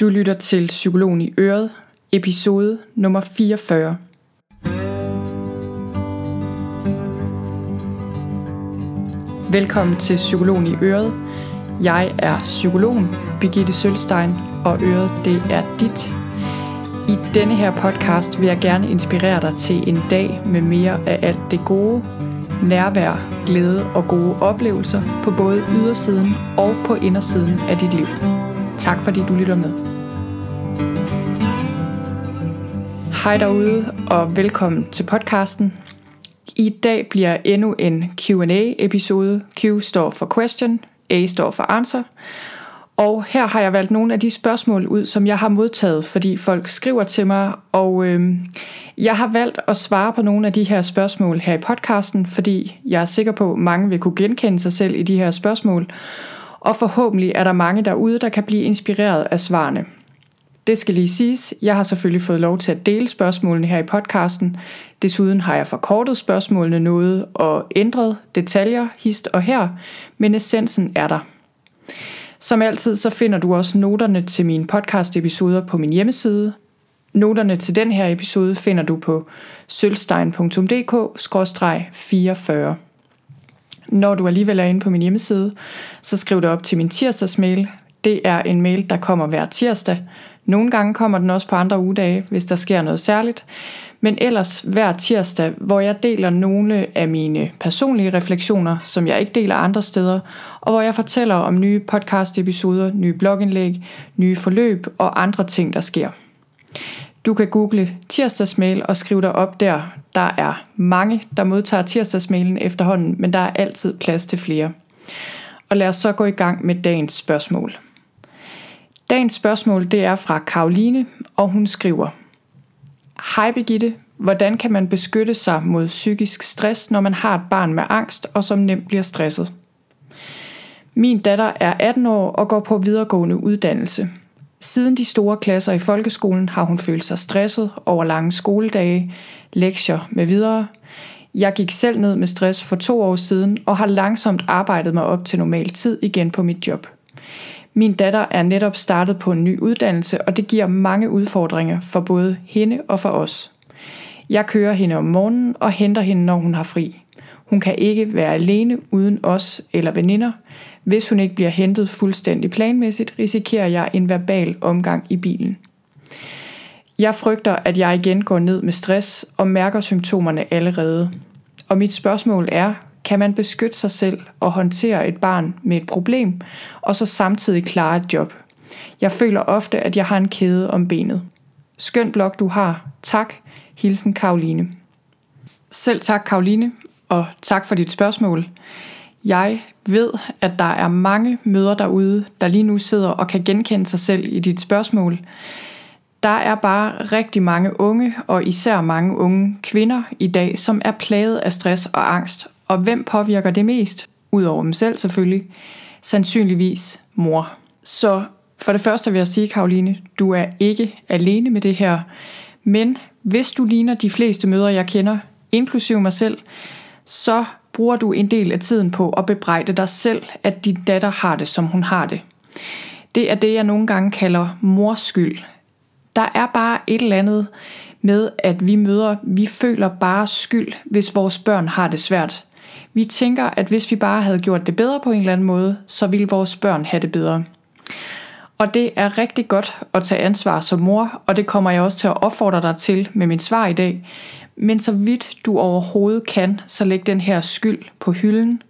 Du lytter til Psykologen i Øret, episode nummer 44. Velkommen til Psykologen i Øret. Jeg er psykologen Birgitte Sølstein, og Øret det er dit. I denne her podcast vil jeg gerne inspirere dig til en dag med mere af alt det gode, nærvær, glæde og gode oplevelser på både ydersiden og på indersiden af dit liv. Tak fordi du lytter med. Hej derude og velkommen til podcasten. I dag bliver endnu en Q&A episode. Q står for question, A står for answer. Og her har jeg valgt nogle af de spørgsmål ud, som jeg har modtaget, fordi folk skriver til mig, og øh, jeg har valgt at svare på nogle af de her spørgsmål her i podcasten, fordi jeg er sikker på, at mange vil kunne genkende sig selv i de her spørgsmål, og forhåbentlig er der mange derude, der kan blive inspireret af svarene. Det skal lige siges, jeg har selvfølgelig fået lov til at dele spørgsmålene her i podcasten. Desuden har jeg forkortet spørgsmålene noget og ændret detaljer hist og her, men essensen er der. Som altid så finder du også noterne til mine podcast-episoder på min hjemmeside. Noterne til den her episode finder du på sølvstein.dk-44. Når du alligevel er inde på min hjemmeside, så skriv det op til min tirsdagsmail. Det er en mail, der kommer hver tirsdag. Nogle gange kommer den også på andre ugedage, hvis der sker noget særligt. Men ellers hver tirsdag, hvor jeg deler nogle af mine personlige refleksioner, som jeg ikke deler andre steder, og hvor jeg fortæller om nye podcast-episoder, nye blogindlæg, nye forløb og andre ting, der sker. Du kan google tirsdagsmail og skrive dig op der. Der er mange, der modtager tirsdagsmailen efterhånden, men der er altid plads til flere. Og lad os så gå i gang med dagens spørgsmål. Dagens spørgsmål det er fra Karoline, og hun skriver Hej Birgitte, hvordan kan man beskytte sig mod psykisk stress, når man har et barn med angst og som nemt bliver stresset? Min datter er 18 år og går på videregående uddannelse. Siden de store klasser i folkeskolen har hun følt sig stresset over lange skoledage, lektier med videre. Jeg gik selv ned med stress for to år siden og har langsomt arbejdet mig op til normal tid igen på mit job. Min datter er netop startet på en ny uddannelse, og det giver mange udfordringer for både hende og for os. Jeg kører hende om morgenen og henter hende, når hun har fri. Hun kan ikke være alene uden os eller veninder. Hvis hun ikke bliver hentet fuldstændig planmæssigt, risikerer jeg en verbal omgang i bilen. Jeg frygter, at jeg igen går ned med stress og mærker symptomerne allerede. Og mit spørgsmål er, kan man beskytte sig selv og håndtere et barn med et problem, og så samtidig klare et job. Jeg føler ofte, at jeg har en kæde om benet. Skøn blog du har. Tak. Hilsen Karoline. Selv tak Karoline, og tak for dit spørgsmål. Jeg ved, at der er mange møder derude, der lige nu sidder og kan genkende sig selv i dit spørgsmål. Der er bare rigtig mange unge, og især mange unge kvinder i dag, som er plaget af stress og angst, og hvem påvirker det mest? Udover dem selv selvfølgelig. Sandsynligvis mor. Så for det første vil jeg sige, Karoline, du er ikke alene med det her. Men hvis du ligner de fleste mødre, jeg kender, inklusive mig selv, så bruger du en del af tiden på at bebrejde dig selv, at din datter har det, som hun har det. Det er det, jeg nogle gange kalder mors skyld. Der er bare et eller andet med, at vi møder, vi føler bare skyld, hvis vores børn har det svært. Vi tænker, at hvis vi bare havde gjort det bedre på en eller anden måde, så ville vores børn have det bedre. Og det er rigtig godt at tage ansvar som mor, og det kommer jeg også til at opfordre dig til med min svar i dag. Men så vidt du overhovedet kan, så læg den her skyld på hylden.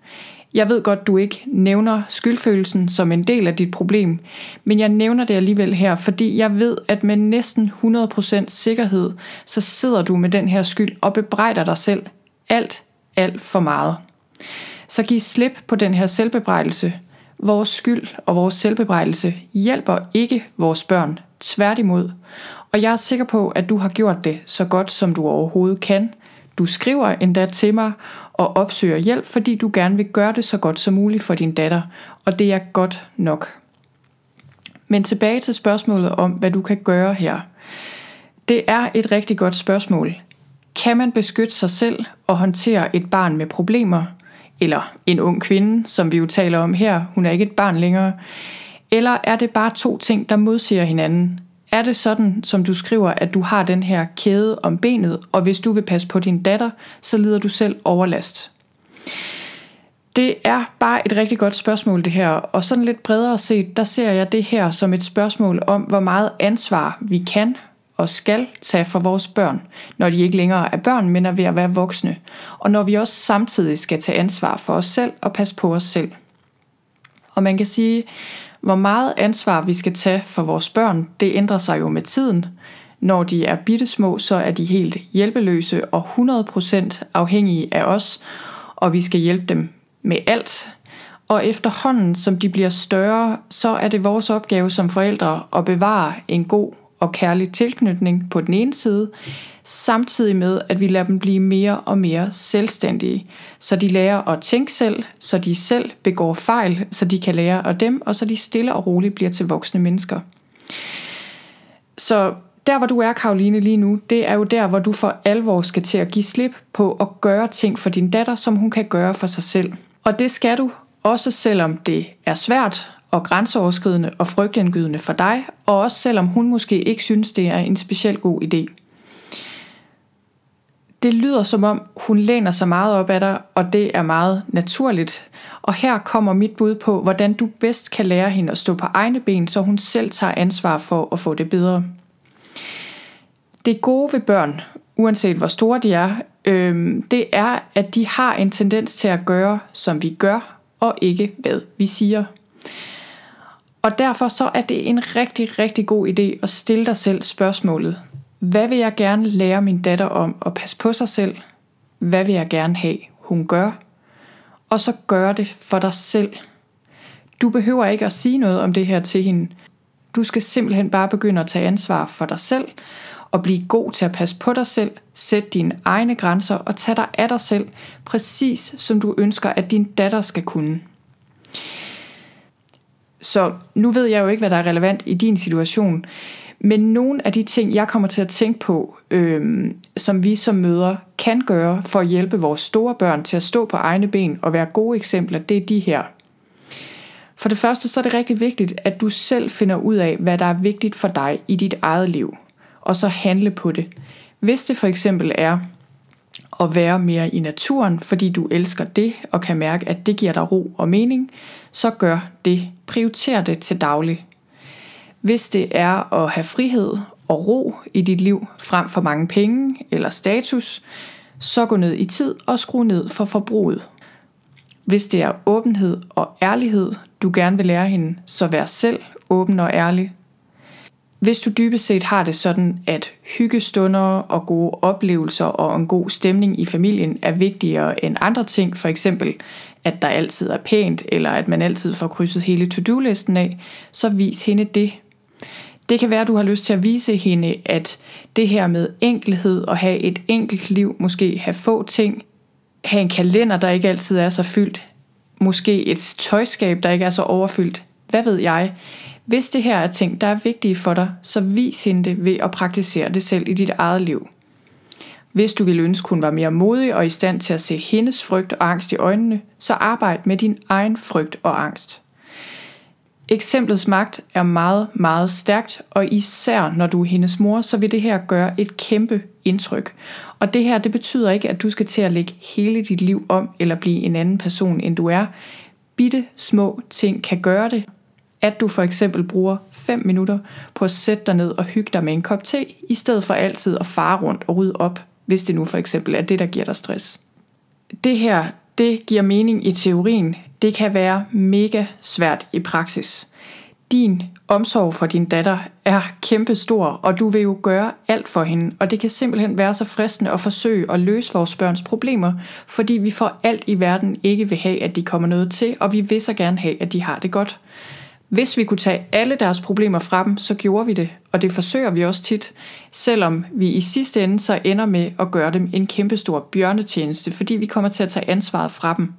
Jeg ved godt, du ikke nævner skyldfølelsen som en del af dit problem, men jeg nævner det alligevel her, fordi jeg ved, at med næsten 100% sikkerhed, så sidder du med den her skyld og bebrejder dig selv alt, alt for meget. Så giv slip på den her selvbebrejdelse. Vores skyld og vores selvbebrejdelse hjælper ikke vores børn, tværtimod. Og jeg er sikker på, at du har gjort det så godt, som du overhovedet kan. Du skriver endda til mig og opsøger hjælp, fordi du gerne vil gøre det så godt som muligt for din datter, og det er godt nok. Men tilbage til spørgsmålet om, hvad du kan gøre her. Det er et rigtig godt spørgsmål. Kan man beskytte sig selv og håndtere et barn med problemer, eller en ung kvinde, som vi jo taler om her, hun er ikke et barn længere, Eller er det bare to ting, der modsiger hinanden? Er det sådan, som du skriver, at du har den her kæde om benet, og hvis du vil passe på din datter, så lider du selv overlast? Det er bare et rigtig godt spørgsmål det her, og sådan lidt bredere set, der ser jeg det her som et spørgsmål om, hvor meget ansvar vi kan og skal tage for vores børn, når de ikke længere er børn, men er ved at være voksne, og når vi også samtidig skal tage ansvar for os selv og passe på os selv. Og man kan sige, hvor meget ansvar vi skal tage for vores børn, det ændrer sig jo med tiden. Når de er bittesmå, så er de helt hjælpeløse og 100% afhængige af os, og vi skal hjælpe dem med alt. Og efterhånden, som de bliver større, så er det vores opgave som forældre at bevare en god og kærlig tilknytning på den ene side, samtidig med, at vi lader dem blive mere og mere selvstændige, så de lærer at tænke selv, så de selv begår fejl, så de kan lære af dem, og så de stille og roligt bliver til voksne mennesker. Så der, hvor du er, Karoline, lige nu, det er jo der, hvor du for alvor skal til at give slip på at gøre ting for din datter, som hun kan gøre for sig selv. Og det skal du, også selvom det er svært og grænseoverskridende og frygtindgydende for dig, og også selvom hun måske ikke synes, det er en specielt god idé. Det lyder som om, hun læner sig meget op af dig, og det er meget naturligt. Og her kommer mit bud på, hvordan du bedst kan lære hende at stå på egne ben, så hun selv tager ansvar for at få det bedre. Det gode ved børn, uanset hvor store de er, øh, det er, at de har en tendens til at gøre, som vi gør, og ikke hvad vi siger. Og derfor så er det en rigtig, rigtig god idé at stille dig selv spørgsmålet. Hvad vil jeg gerne lære min datter om at passe på sig selv? Hvad vil jeg gerne have, hun gør? Og så gør det for dig selv. Du behøver ikke at sige noget om det her til hende. Du skal simpelthen bare begynde at tage ansvar for dig selv, og blive god til at passe på dig selv, sætte dine egne grænser og tage dig af dig selv, præcis som du ønsker, at din datter skal kunne. Så nu ved jeg jo ikke, hvad der er relevant i din situation, men nogle af de ting, jeg kommer til at tænke på, øh, som vi som møder kan gøre for at hjælpe vores store børn til at stå på egne ben og være gode eksempler, det er de her. For det første så er det rigtig vigtigt, at du selv finder ud af, hvad der er vigtigt for dig i dit eget liv, og så handle på det. Hvis det for eksempel er at være mere i naturen, fordi du elsker det og kan mærke, at det giver dig ro og mening, så gør det. Prioriter det til daglig. Hvis det er at have frihed og ro i dit liv frem for mange penge eller status, så gå ned i tid og skru ned for forbruget. Hvis det er åbenhed og ærlighed, du gerne vil lære hende, så vær selv åben og ærlig. Hvis du dybest set har det sådan, at hyggestunder og gode oplevelser og en god stemning i familien er vigtigere end andre ting, for eksempel at der altid er pænt, eller at man altid får krydset hele to-do-listen af, så vis hende det. Det kan være, at du har lyst til at vise hende, at det her med enkelhed og have et enkelt liv, måske have få ting, have en kalender, der ikke altid er så fyldt, måske et tøjskab, der ikke er så overfyldt, hvad ved jeg. Hvis det her er ting, der er vigtige for dig, så vis hende det ved at praktisere det selv i dit eget liv. Hvis du ville ønske, hun var mere modig og i stand til at se hendes frygt og angst i øjnene, så arbejd med din egen frygt og angst. Eksemplets magt er meget, meget stærkt, og især når du er hendes mor, så vil det her gøre et kæmpe indtryk. Og det her, det betyder ikke, at du skal til at lægge hele dit liv om, eller blive en anden person, end du er. Bitte små ting kan gøre det. At du for eksempel bruger 5 minutter på at sætte dig ned og hygge dig med en kop te, i stedet for altid at fare rundt og rydde op hvis det nu for eksempel er det, der giver dig stress. Det her, det giver mening i teorien. Det kan være mega svært i praksis. Din omsorg for din datter er kæmpe stor, og du vil jo gøre alt for hende, og det kan simpelthen være så fristende at forsøge at løse vores børns problemer, fordi vi for alt i verden ikke vil have, at de kommer noget til, og vi vil så gerne have, at de har det godt. Hvis vi kunne tage alle deres problemer fra dem, så gjorde vi det, og det forsøger vi også tit, selvom vi i sidste ende så ender med at gøre dem en kæmpestor bjørnetjeneste, fordi vi kommer til at tage ansvaret fra dem.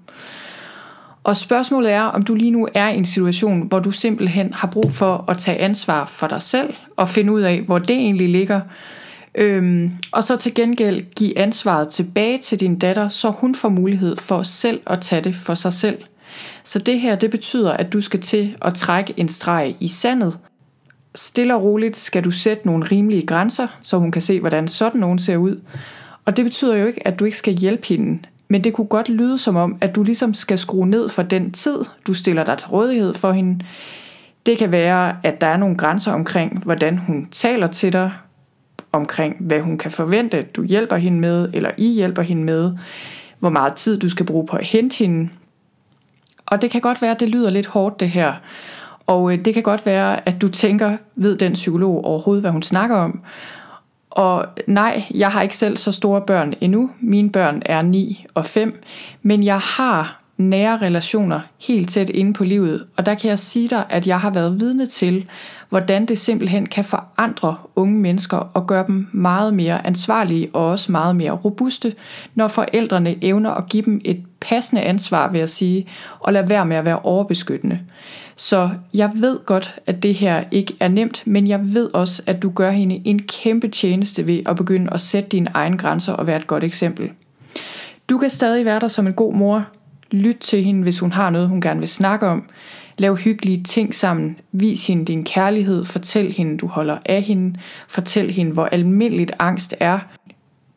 Og spørgsmålet er, om du lige nu er i en situation, hvor du simpelthen har brug for at tage ansvar for dig selv og finde ud af, hvor det egentlig ligger, Øhm, og så til gengæld give ansvaret tilbage til din datter, så hun får mulighed for selv at tage det for sig selv. Så det her, det betyder, at du skal til at trække en streg i sandet. Stille og roligt skal du sætte nogle rimelige grænser, så hun kan se, hvordan sådan nogen ser ud. Og det betyder jo ikke, at du ikke skal hjælpe hende, men det kunne godt lyde som om, at du ligesom skal skrue ned for den tid, du stiller dig til rådighed for hende. Det kan være, at der er nogle grænser omkring, hvordan hun taler til dig, omkring hvad hun kan forvente, du hjælper hende med, eller I hjælper hende med, hvor meget tid du skal bruge på at hente hende. Og det kan godt være, at det lyder lidt hårdt det her. Og øh, det kan godt være, at du tænker, ved den psykolog overhovedet, hvad hun snakker om. Og nej, jeg har ikke selv så store børn endnu. Mine børn er 9 og 5. Men jeg har nære relationer helt tæt inde på livet. Og der kan jeg sige dig, at jeg har været vidne til, hvordan det simpelthen kan forandre unge mennesker og gøre dem meget mere ansvarlige og også meget mere robuste, når forældrene evner at give dem et passende ansvar, vil jeg sige, og lade være med at være overbeskyttende. Så jeg ved godt, at det her ikke er nemt, men jeg ved også, at du gør hende en kæmpe tjeneste ved at begynde at sætte dine egne grænser og være et godt eksempel. Du kan stadig være der som en god mor. Lyt til hende, hvis hun har noget, hun gerne vil snakke om. Lav hyggelige ting sammen. Vis hende din kærlighed. Fortæl hende, du holder af hende. Fortæl hende, hvor almindeligt angst er.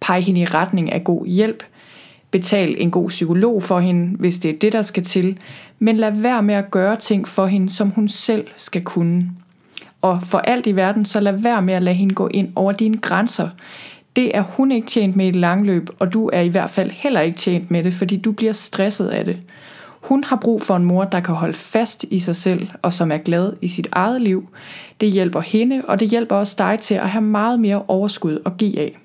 Peg hende i retning af god hjælp. Betal en god psykolog for hende, hvis det er det, der skal til. Men lad være med at gøre ting for hende, som hun selv skal kunne. Og for alt i verden, så lad være med at lade hende gå ind over dine grænser. Det er hun ikke tjent med i et langløb, og du er i hvert fald heller ikke tjent med det, fordi du bliver stresset af det. Hun har brug for en mor, der kan holde fast i sig selv og som er glad i sit eget liv. Det hjælper hende, og det hjælper også dig til at have meget mere overskud at give af.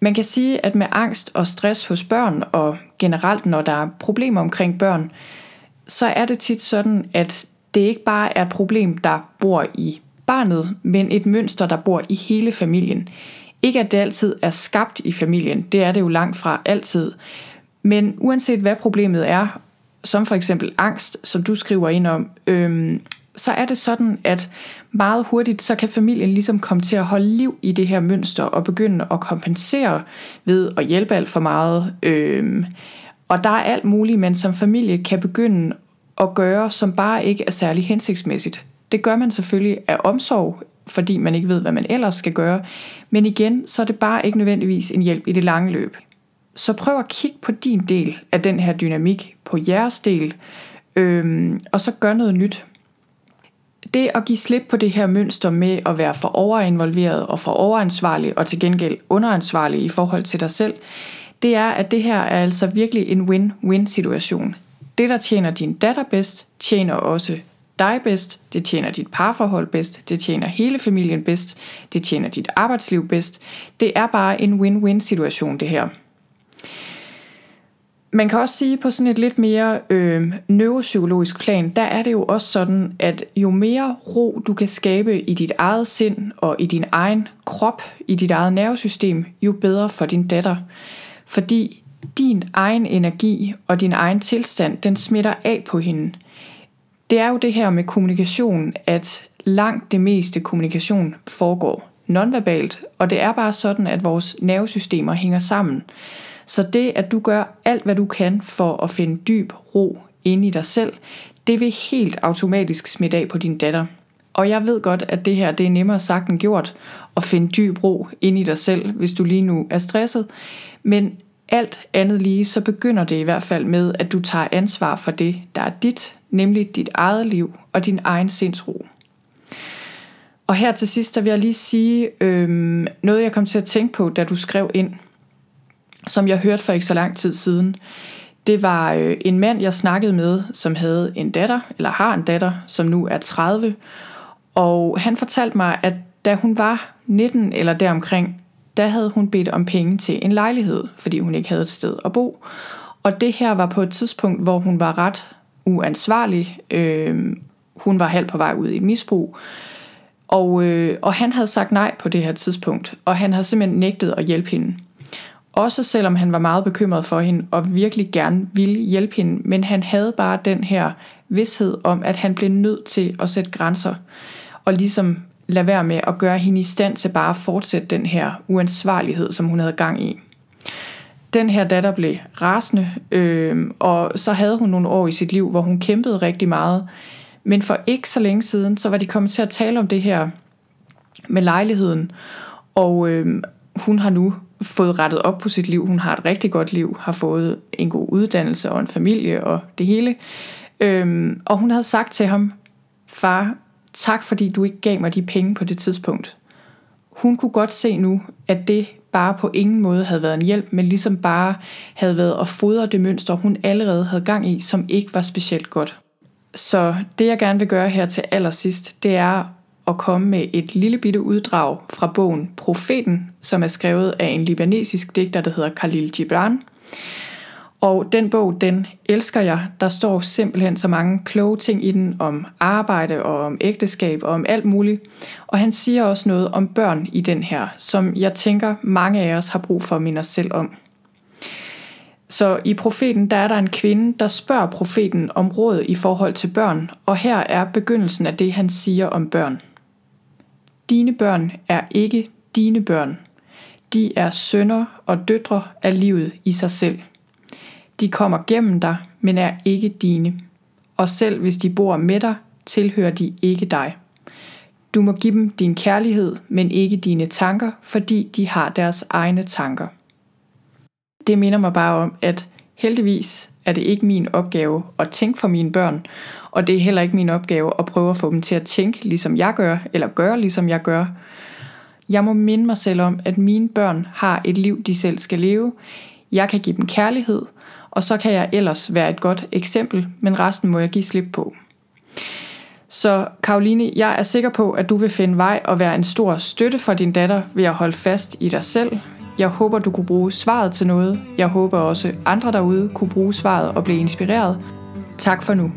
Man kan sige, at med angst og stress hos børn, og generelt når der er problemer omkring børn, så er det tit sådan, at det ikke bare er et problem, der bor i barnet, men et mønster, der bor i hele familien. Ikke at det altid er skabt i familien, det er det jo langt fra altid, men uanset hvad problemet er, som for eksempel angst, som du skriver ind om, øhm, så er det sådan, at meget hurtigt, så kan familien ligesom komme til at holde liv i det her mønster og begynde at kompensere ved at hjælpe alt for meget. Øhm, og der er alt muligt, man som familie kan begynde at gøre, som bare ikke er særlig hensigtsmæssigt. Det gør man selvfølgelig af omsorg, fordi man ikke ved, hvad man ellers skal gøre. Men igen, så er det bare ikke nødvendigvis en hjælp i det lange løb. Så prøv at kigge på din del af den her dynamik, på jeres del, øhm, og så gør noget nyt. Det at give slip på det her mønster med at være for overinvolveret og for overansvarlig og til gengæld underansvarlig i forhold til dig selv, det er, at det her er altså virkelig en win-win situation. Det, der tjener din datter bedst, tjener også dig bedst, det tjener dit parforhold bedst, det tjener hele familien bedst, det tjener dit arbejdsliv bedst. Det er bare en win-win situation det her. Man kan også sige på sådan et lidt mere øh, neuropsykologisk plan, der er det jo også sådan, at jo mere ro du kan skabe i dit eget sind og i din egen krop, i dit eget nervesystem, jo bedre for din datter. Fordi din egen energi og din egen tilstand, den smitter af på hende. Det er jo det her med kommunikation, at langt det meste kommunikation foregår nonverbalt, og det er bare sådan, at vores nervesystemer hænger sammen. Så det, at du gør alt, hvad du kan for at finde dyb ro inde i dig selv, det vil helt automatisk smitte af på din datter. Og jeg ved godt, at det her det er nemmere sagt end gjort, at finde dyb ro inde i dig selv, hvis du lige nu er stresset. Men alt andet lige, så begynder det i hvert fald med, at du tager ansvar for det, der er dit, nemlig dit eget liv og din egen sindsro. Og her til sidst, der vil jeg lige sige øhm, noget, jeg kom til at tænke på, da du skrev ind som jeg hørte for ikke så lang tid siden. Det var øh, en mand, jeg snakkede med, som havde en datter, eller har en datter, som nu er 30. Og han fortalte mig, at da hun var 19 eller deromkring, der havde hun bedt om penge til en lejlighed, fordi hun ikke havde et sted at bo. Og det her var på et tidspunkt, hvor hun var ret uansvarlig. Øh, hun var halvt på vej ud i et misbrug. Og, øh, og han havde sagt nej på det her tidspunkt, og han havde simpelthen nægtet at hjælpe hende. Også selvom han var meget bekymret for hende og virkelig gerne ville hjælpe hende, men han havde bare den her vidshed om, at han blev nødt til at sætte grænser og ligesom lade være med at gøre hende i stand til bare at fortsætte den her uansvarlighed, som hun havde gang i den her datter blev rasende, øh, og så havde hun nogle år i sit liv, hvor hun kæmpede rigtig meget. Men for ikke så længe siden, så var de kommet til at tale om det her med lejligheden, og øh, hun har nu fået rettet op på sit liv. Hun har et rigtig godt liv, har fået en god uddannelse og en familie og det hele. Øhm, og hun havde sagt til ham, far, tak fordi du ikke gav mig de penge på det tidspunkt. Hun kunne godt se nu, at det bare på ingen måde havde været en hjælp, men ligesom bare havde været at fodre det mønster, hun allerede havde gang i, som ikke var specielt godt. Så det jeg gerne vil gøre her til allersidst, det er at komme med et lille bitte uddrag fra bogen Profeten, som er skrevet af en libanesisk digter, der hedder Khalil Gibran. Og den bog, den elsker jeg. Der står simpelthen så mange kloge ting i den om arbejde og om ægteskab og om alt muligt. Og han siger også noget om børn i den her, som jeg tænker mange af os har brug for at minde os selv om. Så i profeten, der er der en kvinde, der spørger profeten om råd i forhold til børn, og her er begyndelsen af det, han siger om børn. Dine børn er ikke dine børn. De er sønner og døtre af livet i sig selv. De kommer gennem dig, men er ikke dine. Og selv hvis de bor med dig, tilhører de ikke dig. Du må give dem din kærlighed, men ikke dine tanker, fordi de har deres egne tanker. Det minder mig bare om, at heldigvis er det ikke min opgave at tænke for mine børn, og det er heller ikke min opgave at prøve at få dem til at tænke, ligesom jeg gør, eller gøre, ligesom jeg gør. Jeg må minde mig selv om, at mine børn har et liv, de selv skal leve. Jeg kan give dem kærlighed, og så kan jeg ellers være et godt eksempel, men resten må jeg give slip på. Så Karoline, jeg er sikker på, at du vil finde vej og være en stor støtte for din datter ved at holde fast i dig selv. Jeg håber, du kunne bruge svaret til noget. Jeg håber også, andre derude kunne bruge svaret og blive inspireret. Tak for nu.